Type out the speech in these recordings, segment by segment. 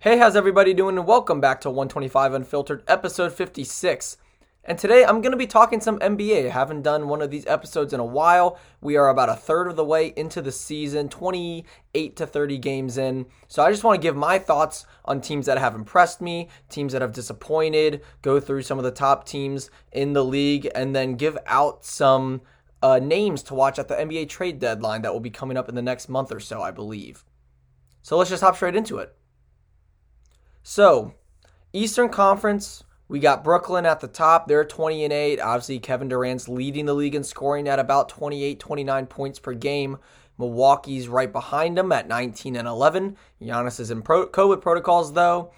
Hey, how's everybody doing? And welcome back to 125 Unfiltered, episode 56. And today I'm going to be talking some NBA. I haven't done one of these episodes in a while. We are about a third of the way into the season, 28 to 30 games in. So I just want to give my thoughts on teams that have impressed me, teams that have disappointed, go through some of the top teams in the league, and then give out some uh, names to watch at the NBA trade deadline that will be coming up in the next month or so, I believe. So let's just hop straight into it. So, Eastern Conference, we got Brooklyn at the top. They're 20 and 8. Obviously, Kevin Durant's leading the league in scoring at about 28, 29 points per game. Milwaukee's right behind them at 19 and 11. Giannis is in pro- COVID protocols, though.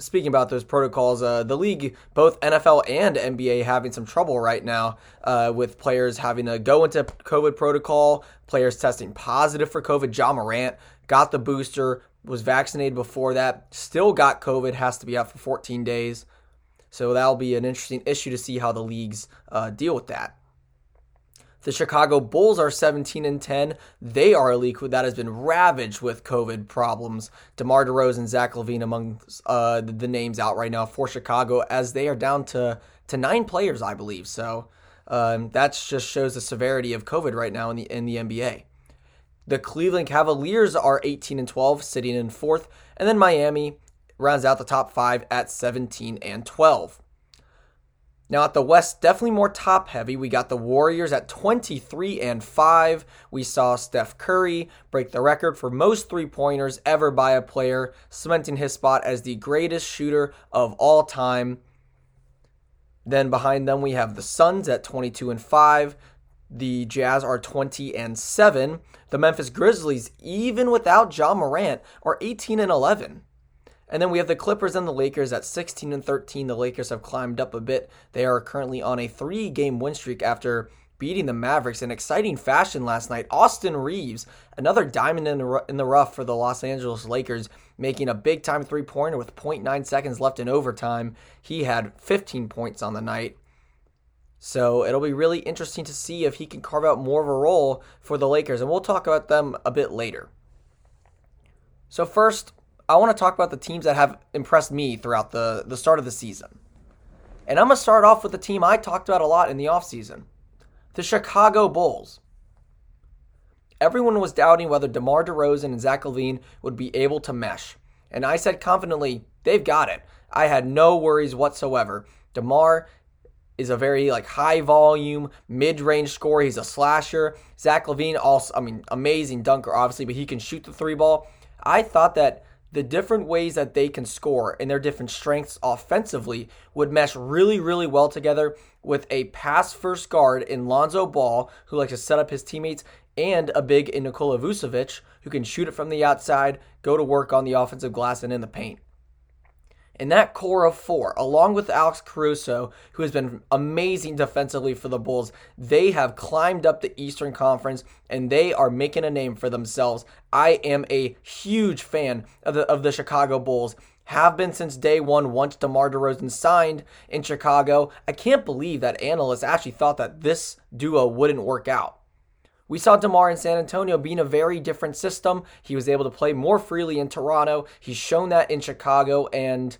Speaking about those protocols, uh, the league, both NFL and NBA, having some trouble right now uh, with players having to go into COVID protocol, players testing positive for COVID. Ja Morant got the booster, was vaccinated before that, still got COVID, has to be out for 14 days. So that'll be an interesting issue to see how the leagues uh, deal with that. The Chicago Bulls are 17 and 10. They are a league that has been ravaged with COVID problems. DeMar DeRozan, Zach LaVine among uh, the names out right now for Chicago, as they are down to to nine players, I believe. So um, that just shows the severity of COVID right now in the in the NBA. The Cleveland Cavaliers are 18 and 12, sitting in fourth, and then Miami rounds out the top five at 17 and 12. Now at the West, definitely more top heavy. We got the Warriors at 23 and 5. We saw Steph Curry break the record for most three pointers ever by a player, cementing his spot as the greatest shooter of all time. Then behind them, we have the Suns at 22 and 5. The Jazz are 20 and 7. The Memphis Grizzlies, even without Ja Morant, are 18 and 11. And then we have the Clippers and the Lakers at 16 and 13. The Lakers have climbed up a bit. They are currently on a three game win streak after beating the Mavericks in exciting fashion last night. Austin Reaves, another diamond in the, rough for the Los Angeles Lakers, making a big time three pointer with 0.9 seconds left in overtime. He had 15 points on the night. So it'll be really interesting to see if he can carve out more of a role for the Lakers, and we'll talk about them a bit later. So, first, I want to talk about the teams that have impressed me throughout the, the start of the season. And I'm going to start off with the team I talked about a lot in the offseason the Chicago Bulls. Everyone was doubting whether DeMar DeRozan and Zach LaVine would be able to mesh. And I said confidently, they've got it. I had no worries whatsoever. DeMar is a very like high volume, mid range scorer. He's a slasher. Zach LaVine also, I mean, amazing dunker, obviously, but he can shoot the three ball. I thought that the different ways that they can score and their different strengths offensively would mesh really, really well together with a pass first guard in Lonzo Ball, who likes to set up his teammates, and a big in Nikola Vucevic, who can shoot it from the outside, go to work on the offensive glass and in the paint. In that core of four, along with Alex Caruso, who has been amazing defensively for the Bulls, they have climbed up the Eastern Conference and they are making a name for themselves. I am a huge fan of the, of the Chicago Bulls. Have been since day one once DeMar DeRozan signed in Chicago. I can't believe that analysts actually thought that this duo wouldn't work out. We saw DeMar in San Antonio being a very different system. He was able to play more freely in Toronto. He's shown that in Chicago, and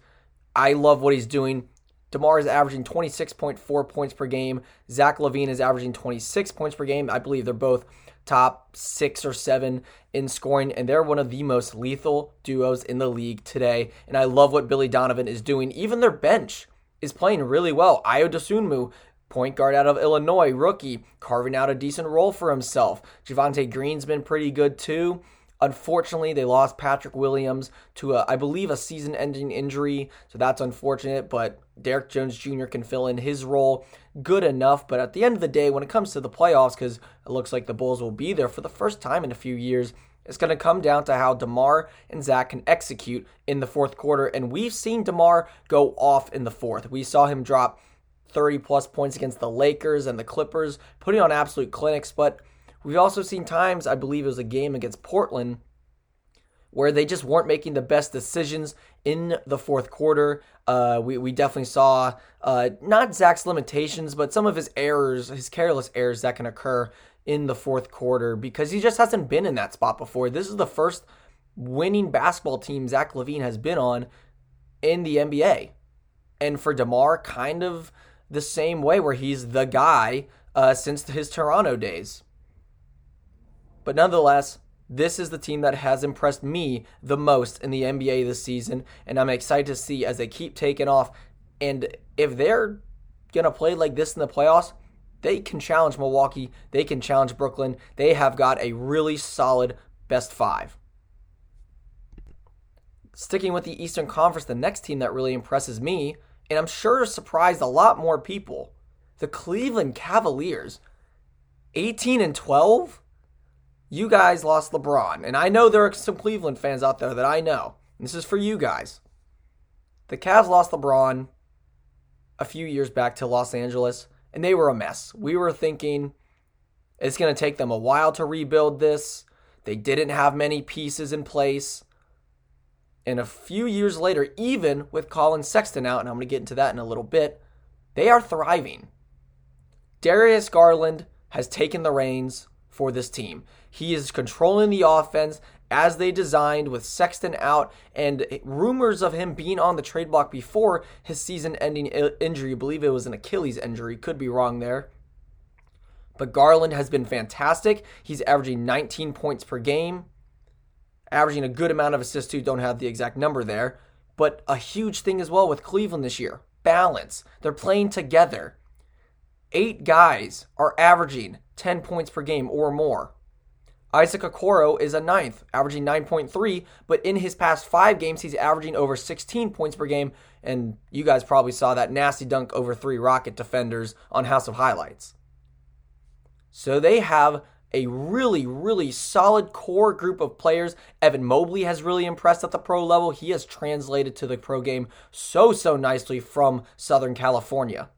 I love what he's doing. DeMar is averaging 26.4 points per game. Zach LaVine is averaging 26 points per game. I believe they're both top six or seven in scoring, and they're one of the most lethal duos in the league today. And I love what Billy Donovan is doing. Even their bench is playing really well. Ayo Dosunmu point guard out of Illinois, rookie, carving out a decent role for himself. Javonte Green's been pretty good too. Unfortunately, they lost Patrick Williams to, a, I believe, a season ending injury. So that's unfortunate, but Derrick Jones Jr. can fill in his role good enough. But at the end of the day, when it comes to the playoffs, because it looks like the Bulls will be there for the first time in a few years, it's going to come down to how DeMar and Zach can execute in the fourth quarter. And we've seen DeMar go off in the fourth. We saw him drop 30 plus points against the Lakers and the Clippers, putting on absolute clinics. But we've also seen times, I believe it was a game against Portland, where they just weren't making the best decisions in the fourth quarter. Uh, we, we definitely saw uh, not Zach's limitations, but some of his errors, his careless errors that can occur in the fourth quarter because he just hasn't been in that spot before. This is the first winning basketball team Zach LaVine has been on in the NBA. And for DeMar, kind of the same way, where he's the guy uh, since his Toronto days. But nonetheless, this is the team that has impressed me the most in the NBA this season, and I'm excited to see as they keep taking off. And if they're going to play like this in the playoffs, they can challenge Milwaukee, they can challenge Brooklyn. They have got a really solid best five. Sticking with the Eastern Conference, the next team that really impresses me, and I'm sure surprised a lot more people, the Cleveland Cavaliers. 18 and 12? You guys lost LeBron, and I know there are some Cleveland fans out there that I know. This is for you guys. The Cavs lost LeBron a few years back to Los Angeles, and they were a mess. We were thinking it's going to take them a while to rebuild this. They didn't have many pieces in place. And a few years later, even with Collin Sexton out, and I'm going to get into that in a little bit, they are thriving. Darius Garland has taken the reins for this team. He is controlling the offense as they designed with Sexton out and rumors of him being on the trade block before his season ending injury. I believe it was an Achilles injury, could be wrong there. But Garland has been fantastic. He's averaging 19 points per game, averaging a good amount of assists too. Don't have the exact number there. But a huge thing as well with Cleveland this year balance. They're playing together. Eight guys are averaging 10 points per game or more. Isaac Okoro is a ninth, averaging 9.3, but in his past five games, he's averaging over 16 points per game. And you guys probably saw that nasty dunk over three Rocket defenders on House of Highlights. So they have a really, really solid core group of players. Evan Mobley has really impressed at the pro level. He has translated to the pro game so, so nicely from Southern California.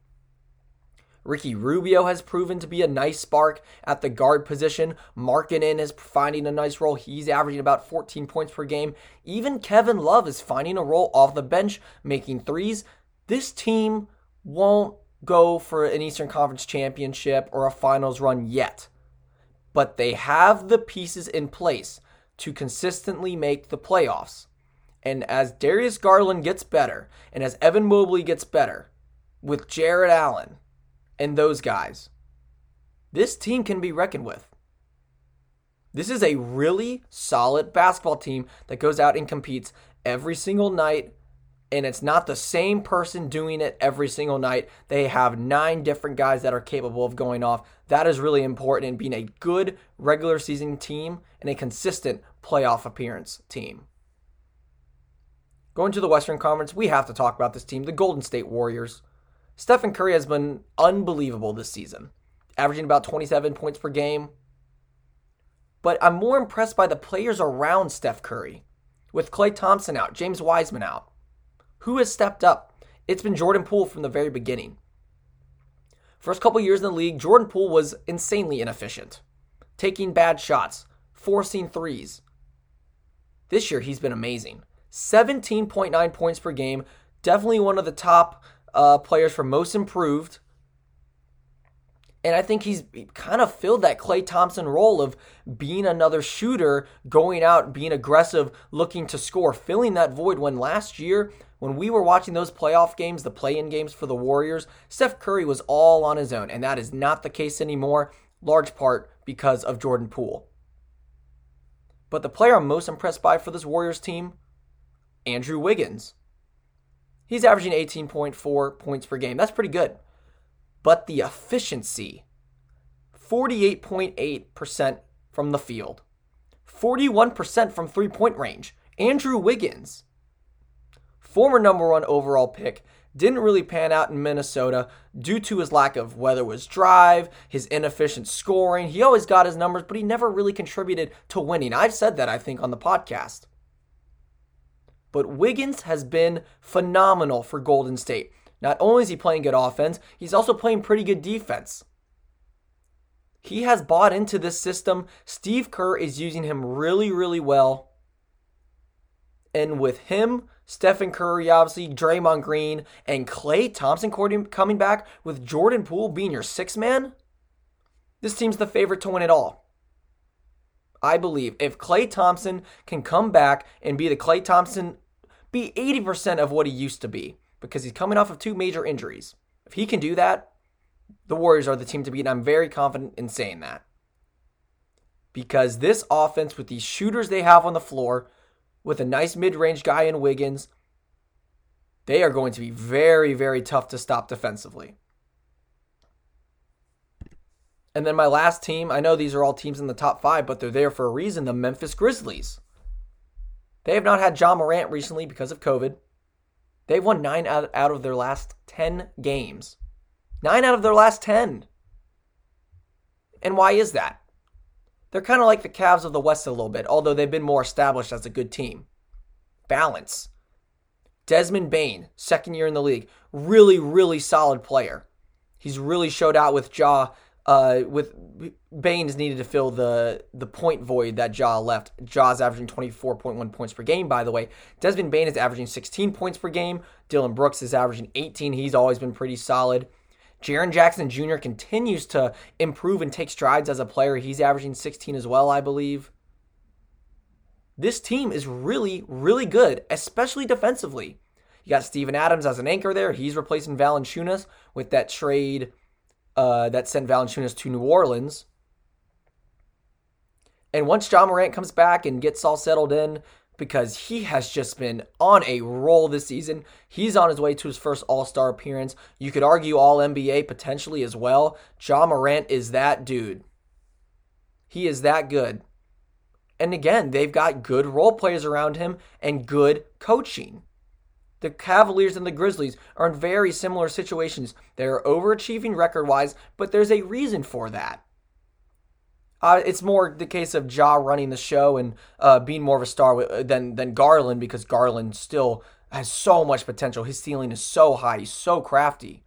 Ricky Rubio has proven to be a nice spark at the guard position. Markkanen is finding a nice role. He's averaging about 14 points per game. Even Kevin Love is finding a role off the bench, making threes. This team won't go for an Eastern Conference championship or a finals run yet but they have the pieces in place to consistently make the playoffs. And as Darius Garland gets better, and as Evan Mobley gets better, with Jarrett Allen and those guys, this team can be reckoned with. This is a really solid basketball team that goes out and competes every single night and it's not the same person doing it every single night. They have nine different guys that are capable of going off. That is really important in being a good regular season team and a consistent playoff appearance team. Going to the Western Conference, we have to talk about this team, the Golden State Warriors. Stephen Curry has been unbelievable this season, averaging about 27 points per game. But I'm more impressed by the players around Steph Curry. With Klay Thompson out, James Wiseman out, who has stepped up? It's been Jordan Poole from the very beginning. First couple years in the league, Jordan Poole was insanely inefficient, taking bad shots, forcing threes. This year, he's been amazing. 17.9 points per game, definitely one of the top uh, players for most improved. And I think he's kind of filled that Klay Thompson role of being another shooter, going out, being aggressive, looking to score, filling that void when last year when we were watching those playoff games, the play in games for the Warriors, Steph Curry was all on his own, and that is not the case anymore, large part because of Jordan Poole. But the player I'm most impressed by for this Warriors team, Andrew Wiggins. He's averaging 18.4 points per game. That's pretty good. But the efficiency 48.8% from the field, 41% from three point range. Andrew Wiggins former number one overall pick, didn't really pan out in Minnesota due to his lack of whether it was drive, his inefficient scoring. He always got his numbers, but he never really contributed to winning. I've said that, I think, on the podcast. But Wiggins has been phenomenal for Golden State. Not only is he playing good offense, he's also playing pretty good defense. He has bought into this system. Steve Kerr is using him really, really well. And with him Stephen Curry, obviously, Draymond Green, and Klay Thompson coming back with Jordan Poole being your sixth man, this team's the favorite to win it all. I believe if Klay Thompson can come back and be the Klay Thompson, be 80% of what he used to be, because he's coming off of two major injuries. If he can do that, the Warriors are the team to beat, and I'm very confident in saying that. Because this offense, with these shooters they have on the floor, with a nice mid range guy in Wiggins, they are going to be very, very tough to stop defensively. And then my last team, I know these are all teams in the top five, but they're there for a reason the Memphis Grizzlies. They have not had Ja Morant recently because of COVID. They've won nine out, out of their last 10 games. Nine out of their last 10. And why is that? They're kind of like the Cavs of the West a little bit, although they've been more established as a good team. Balance. Desmond Bane, second year in the league, really, really solid player. He's really showed out with Ja uh, with Baines needed to fill the the point void that Ja left. Ja's averaging 24.1 points per game, by the way. Desmond Bane is averaging 16 points per game. Dillon Brooks is averaging 18. He's always been pretty solid. Jaren Jackson Jr. continues to improve and take strides as a player. He's averaging 16 as well, I believe. This team is really, really good, especially defensively. You got Steven Adams as an anchor there. He's replacing Valanciunas with that trade uh, that sent Valanciunas to New Orleans. And once Ja Morant comes back and gets all settled in, because he has just been on a roll this season. He's on his way to his first All Star appearance. You could argue All NBA potentially as well. Ja Morant is that dude. He is that good. And again, they've got good role players around him and good coaching. The Cavaliers and the Grizzlies are in very similar situations. They're overachieving record wise, but there's a reason for that. Uh, it's more the case of Ja running the show and uh, being more of a star than than Garland because Garland still has so much potential. His ceiling is so high. He's so crafty.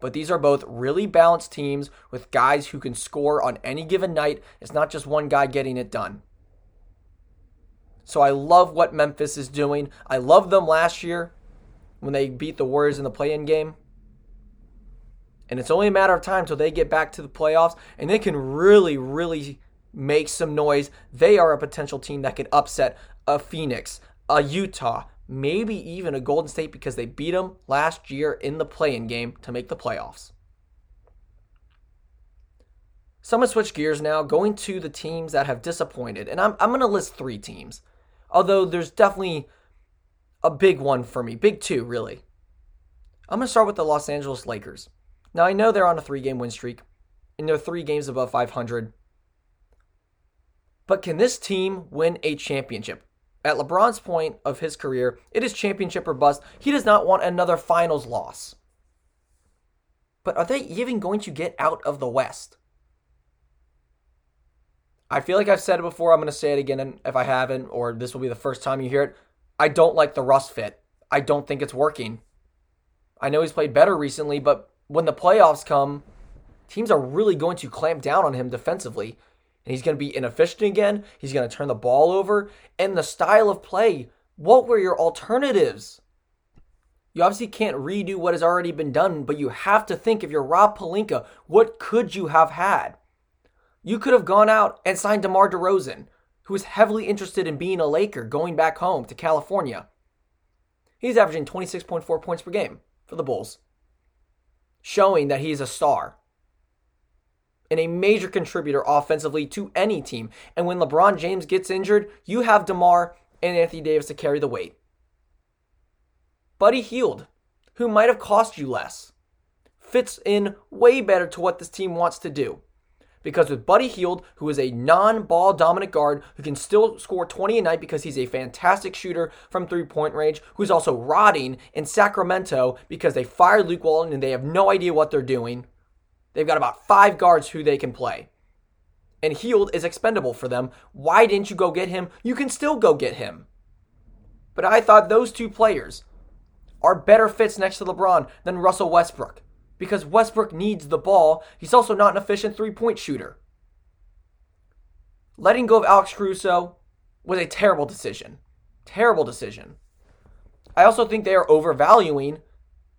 But these are both really balanced teams with guys who can score on any given night. It's not just one guy getting it done. So I love what Memphis is doing. I loved them last year when they beat the Warriors in the play-in game. And it's only a matter of time till they get back to the playoffs and they can really, really make some noise. They are a potential team that could upset a Phoenix, a Utah, maybe even a Golden State because they beat them last year in the play-in game to make the playoffs. So I'm going to switch gears now, going to the teams that have disappointed. And I'm, I'm going to list three teams. Although there's definitely a big one for me, big two, really. I'm going to start with the Los Angeles Lakers. Now, I know they're on a three game win streak, and they're three games above 500. But can this team win a championship? At LeBron's point of his career, it is championship or bust. He does not want another finals loss. But are they even going to get out of the West? I feel like I've said it before. I'm going to say it again and if I haven't, or this will be the first time you hear it. I don't like the Russ fit. I don't think it's working. I know he's played better recently, but when the playoffs come, teams are really going to clamp down on him defensively. And he's going to be inefficient again. He's going to turn the ball over. And the style of play, what were your alternatives? You obviously can't redo what has already been done, but you have to think if you're Rob Pelinka, what could you have had? You could have gone out and signed DeMar DeRozan, who is heavily interested in being a Laker going back home to California. He's averaging 26.4 points per game for the Bulls, showing that he's a star and a major contributor offensively to any team. And when LeBron James gets injured, you have DeMar and Anthony Davis to carry the weight. Buddy Hield, who might have cost you less, fits in way better to what this team wants to do. Because with Buddy Hield, who is a non ball dominant guard who can still score 20 a night because he's a fantastic shooter from three point range, who's also rotting in Sacramento because they fired Luke Walton and they have no idea what they're doing. They've got about five guards who they can play. And Hield is expendable for them. Why didn't you go get him? You can still go get him. But I thought those two players are better fits next to LeBron than Russell Westbrook because Westbrook needs the ball. He's also not an efficient three point shooter. Letting go of Alex Caruso was a terrible decision. Terrible decision. I also think they are overvaluing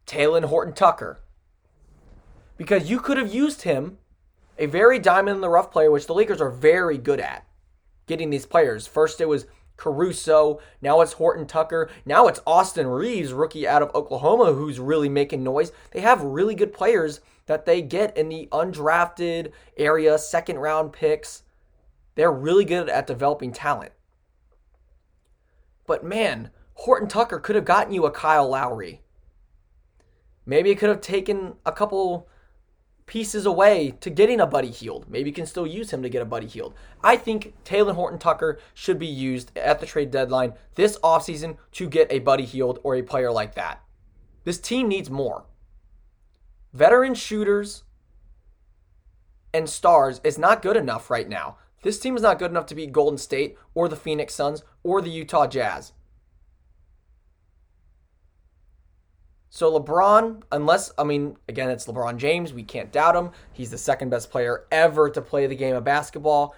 Talen Horton Tucker because you could have used him, a very diamond in the rough player, which the Lakers are very good at. getting these players. First, it was Caruso. Now it's Horton Tucker. Now it's Austin Reaves, rookie out of Oklahoma, who's really making noise. They have really good players that they get in the undrafted area, second round picks. They're really good at developing talent. But man, Horton Tucker could have gotten you a Kyle Lowry. Maybe it could have taken a couple pieces away to getting a Buddy Hield. Maybe you can still use him to get a Buddy Hield. I think Talen Horton Tucker should be used at the trade deadline this offseason to get a Buddy Hield or a player like that. This team needs more. Veteran shooters and stars is not good enough right now. This team is not good enough to beat Golden State or the Phoenix Suns or the Utah Jazz. So LeBron, unless I mean, again, it's LeBron James. We can't doubt him. He's the second best player ever to play the game of basketball.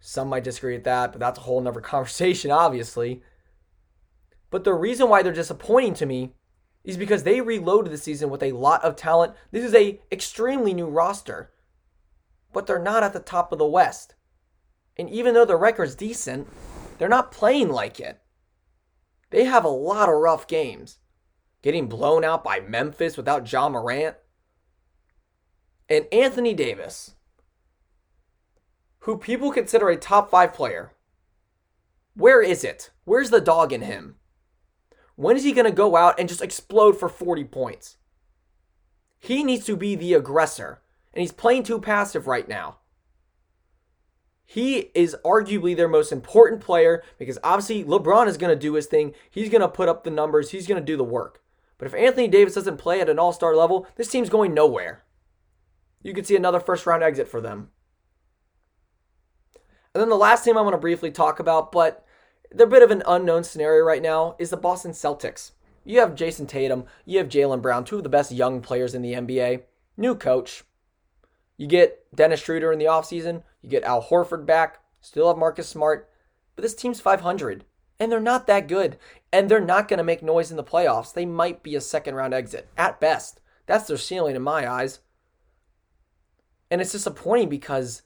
Some might disagree with that, but that's a whole nother conversation, obviously. But the reason why they're disappointing to me is because they reloaded the season with a lot of talent. This is a extremely new roster, but they're not at the top of the West. And even though the record's decent, they're not playing like it. They have a lot of rough games getting blown out by Memphis without Ja Morant. And Anthony Davis, who people consider a top five player. Where is it? Where's the dog in him? When is he going to go out and just explode for 40 points? He needs to be the aggressor, and he's playing too passive right now. He is arguably their most important player because obviously LeBron is going to do his thing. He's going to put up the numbers, he's going to do the work. But if Anthony Davis doesn't play at an all star level, this team's going nowhere. You could see another first round exit for them. And then the last team I want to briefly talk about, but they're a bit of an unknown scenario right now, is the Boston Celtics. You have Jayson Tatum, you have Jaylen Brown, two of the best young players in the NBA. New coach. You get Dennis Schroeder in the offseason, you get Al Horford back, still have Marcus Smart, but this team's 500 and they're not that good. And they're not going to make noise in the playoffs. They might be a second round exit at best. That's their ceiling in my eyes. And it's disappointing because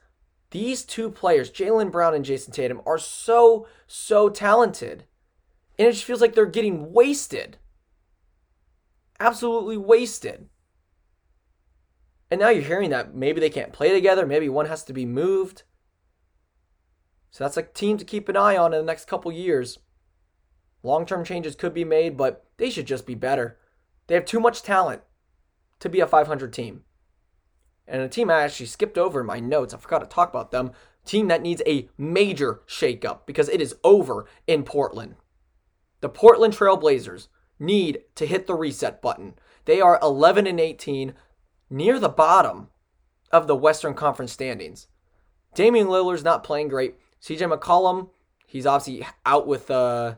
these two players, Jaylen Brown and Jayson Tatum, are so, so talented. And it just feels like they're getting wasted. Absolutely wasted. And now you're hearing that maybe they can't play together, maybe one has to be moved. So that's a team to keep an eye on in the next couple years. Long term changes could be made, but they should just be better. They have too much talent to be a 500 team. And a team I actually skipped over in my notes, I forgot to talk about them. Team that needs a major shakeup because it is over in Portland. The Portland Trailblazers need to hit the reset button. They are 11 and 18, near the bottom of the Western Conference standings. Damian Lillard's not playing great. CJ McCollum, he's obviously out with uh,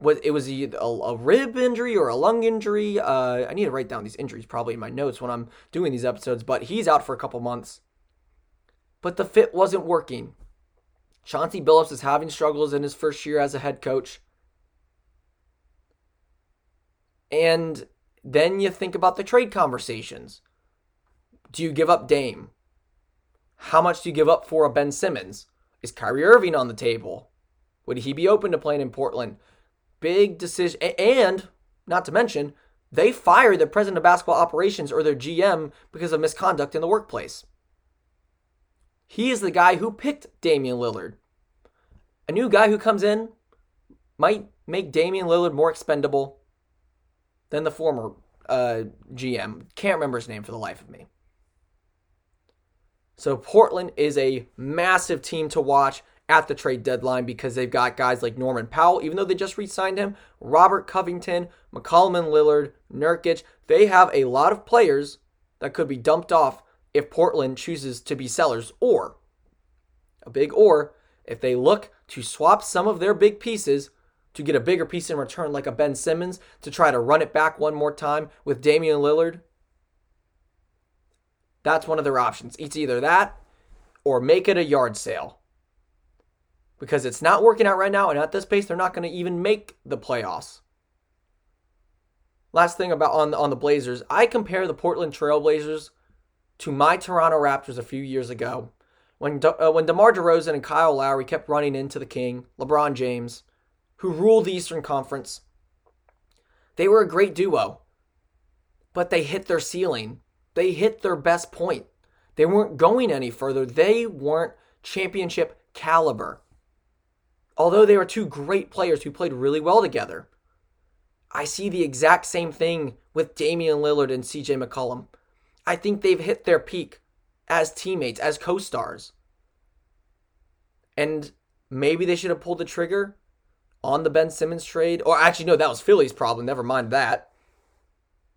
what it was a, a, rib injury or a lung injury. Uh, I need to write down these injuries probably in my notes when I'm doing these episodes, but he's out for a couple months. But the fit wasn't working. Chauncey Billups is having struggles in his first year as a head coach. And then you think about the trade conversations. Do you give up Dame? How much do you give up for a Ben Simmons? Is Kyrie Irving on the table? Would he be open to playing in Portland? Big decision. And not to mention, they fired their president of basketball operations or their GM because of misconduct in the workplace. He is the guy who picked Damian Lillard. A new guy who comes in might make Damian Lillard more expendable than the former uh, GM. Can't remember his name for the life of me. So Portland is a massive team to watch at the trade deadline because they've got guys like Norman Powell, even though they just re signed him, Robert Covington, McCollum and Lillard, Nurkic. They have a lot of players that could be dumped off if Portland chooses to be sellers, or a big or, if they look to swap some of their big pieces to get a bigger piece in return, like a Ben Simmons, to try to run it back one more time with Damian Lillard. That's one of their options. It's either that or make it a yard sale because it's not working out right now, and at this pace, they're not going to even make the playoffs. Last thing about on on the Blazers, I compare the Portland Trailblazers to my Toronto Raptors a few years ago, When De- uh, when DeMar DeRozan and Kyle Lowry kept running into the King, LeBron James, who ruled the Eastern Conference, they were a great duo. But they hit their ceiling. They hit their best point. They weren't going any further. They weren't championship caliber. Although they were two great players who played really well together. I see the exact same thing with Damian Lillard and CJ McCollum. I think they've hit their peak as teammates, as co stars. And maybe they should have pulled the trigger on the Ben Simmons trade. Or actually, no, that was Philly's problem. Never mind that.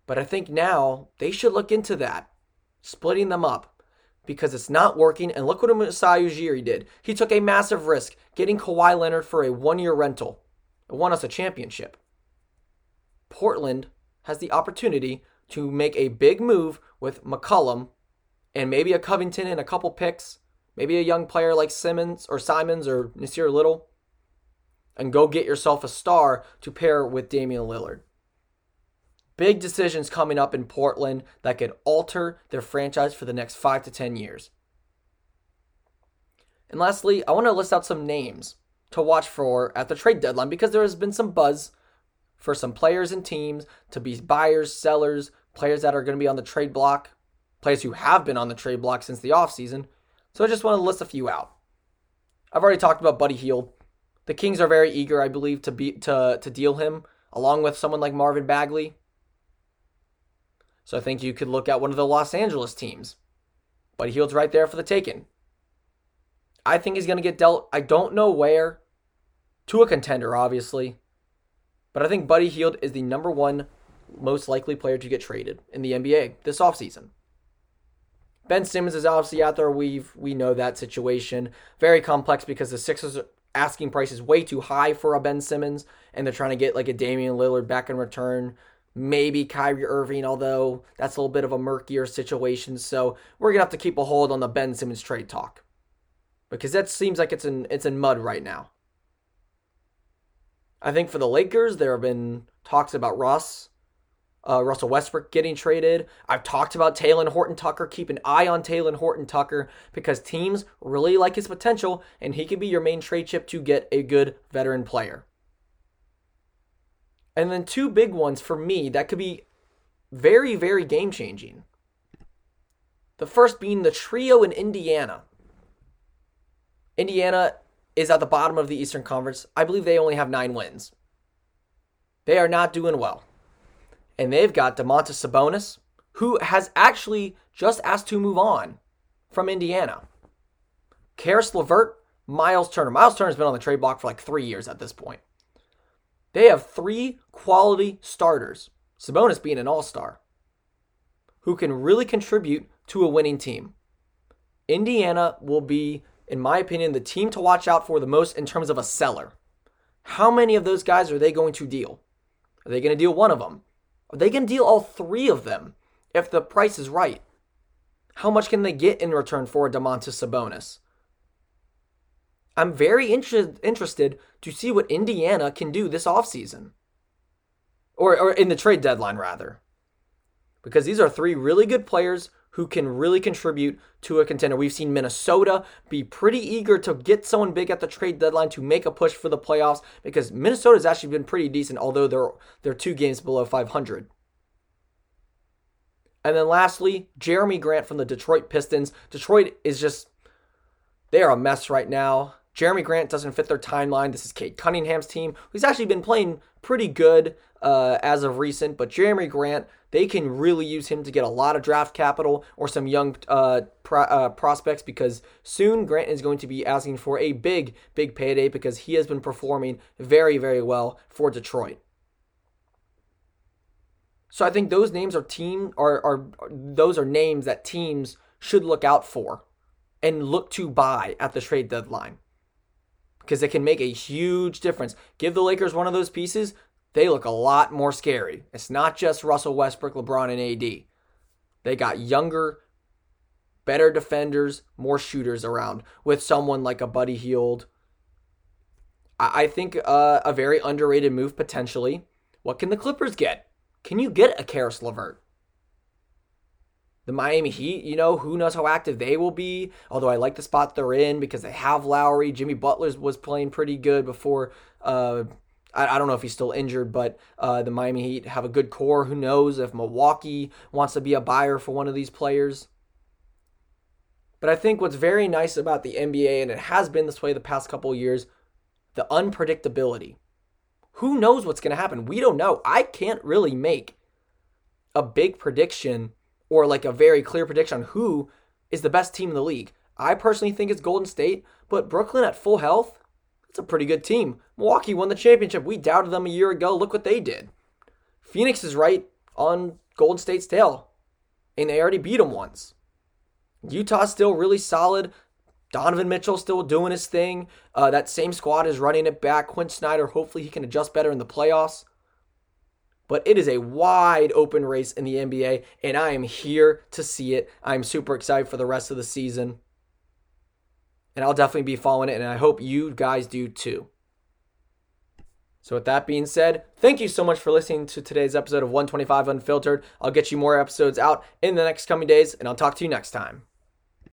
But I think now they should look into that, splitting them up because it's not working. And look what Masai Ujiri did. He took a massive risk getting Kawhi Leonard for a one year rental. It won us a championship. Portland has the opportunity to make a big move with McCollum and maybe a Covington and a couple picks, maybe a young player like Simmons or Simons or Nassir Little, and go get yourself a star to pair with Damian Lillard. Big decisions coming up in Portland that could alter their franchise for the next five to 10 years. And lastly, I want to list out some names to watch for at the trade deadline because there has been some buzz for some players and teams to be buyers, sellers, players that are going to be on the trade block, players who have been on the trade block since the offseason. So I just want to list a few out. I've already talked about Buddy Hield. The Kings are very eager, I believe, to be to to deal him along with someone like Marvin Bagley. So I think you could look at one of the Los Angeles teams. Buddy Hield's right there for the taking. I think he's going to get dealt. I don't know where. To a contender, obviously. But I think Buddy Hield is the number one most likely player to get traded in the NBA this offseason. Ben Simmons is obviously out there. We've we know that situation. Very complex because the Sixers are asking price is way too high for a Ben Simmons, and they're trying to get like a Damian Lillard back in return. Maybe Kyrie Irving, although that's a little bit of a murkier situation. So we're gonna have to keep a hold on the Ben Simmons trade talk because that seems like it's in it's in mud right now. I think for the Lakers, there have been talks about Russ, uh, Russell Westbrook getting traded. I've talked about Talen Horton Tucker. Keep an eye on Talen Horton Tucker because teams really like his potential, and he could be your main trade chip to get a good veteran player. And then two big ones for me that could be very, very game changing. The first being the trio in Indiana. Indiana is at the bottom of the Eastern Conference. I believe they only have nine wins. They are not doing well. And they've got Domantas Sabonis, who has actually just asked to move on from Indiana. Caris LeVert, Miles Turner. Miles Turner's been on the trade block for like three years at this point. They have three quality starters, Sabonis being an all star, who can really contribute to a winning team. Indiana will be in my opinion, the team to watch out for the most in terms of a seller. How many of those guys are they going to deal? Are they going to deal one of them? Are they going to deal all three of them if the price is right? How much can they get in return for a Domantas Sabonis? I'm very inter- interested to see what Indiana can do this offseason. Or, or in the trade deadline, rather. Because these are three really good players who can really contribute to a contender. We've seen Minnesota be pretty eager to get someone big at the trade deadline to make a push for the playoffs because Minnesota's actually been pretty decent, although they're they're two games below 500. And then lastly, Jerami Grant from the Detroit Pistons. Detroit is just they are a mess right now. Jerami Grant doesn't fit their timeline. This is Cade Cunningham's team, who's actually been playing pretty good uh, as of recent. But Jerami Grant, they can really use him to get a lot of draft capital or some young uh, pro- uh, prospects because soon Grant is going to be asking for a big, big payday because he has been performing very, very well for Detroit. So I think those names are team are, are those are names that teams should look out for and look to buy at the trade deadline because it can make a huge difference. Give the Lakers one of those pieces, they look a lot more scary. It's not just Russell Westbrook, LeBron, and AD. They got younger, better defenders, more shooters around with someone like a Buddy Hield. I think uh, a very underrated move potentially. What can the Clippers get? Can you get a Caris LeVert? The Miami Heat, you know, who knows how active they will be. Although I like the spot they're in because they have Lowry. Jimmy Butler was playing pretty good before. Uh, I, I, don't know if he's still injured, but uh, the Miami Heat have a good core. Who knows if Milwaukee wants to be a buyer for one of these players? But I think what's very nice about the NBA, and it has been this way the past couple years, the unpredictability. Who knows what's going to happen? We don't know. I can't really make a big prediction or like a very clear prediction on who is the best team in the league. I personally think it's Golden State, but Brooklyn at full health, it's a pretty good team. Milwaukee won the championship. We doubted them a year ago. Look what they did. Phoenix is right on Golden State's tail, and they already beat them once. Utah's still really solid. Donovan Mitchell still doing his thing. Uh, that same squad is running it back. Quin Snyder, hopefully he can adjust better in the playoffs. But it is a wide open race in the NBA, and I am here to see it. I'm super excited for the rest of the season. And I'll definitely be following it, and I hope you guys do too. So, with that being said, thank you so much for listening to today's episode of 125 Unfiltered. I'll get you more episodes out in the next coming days, and I'll talk to you next time.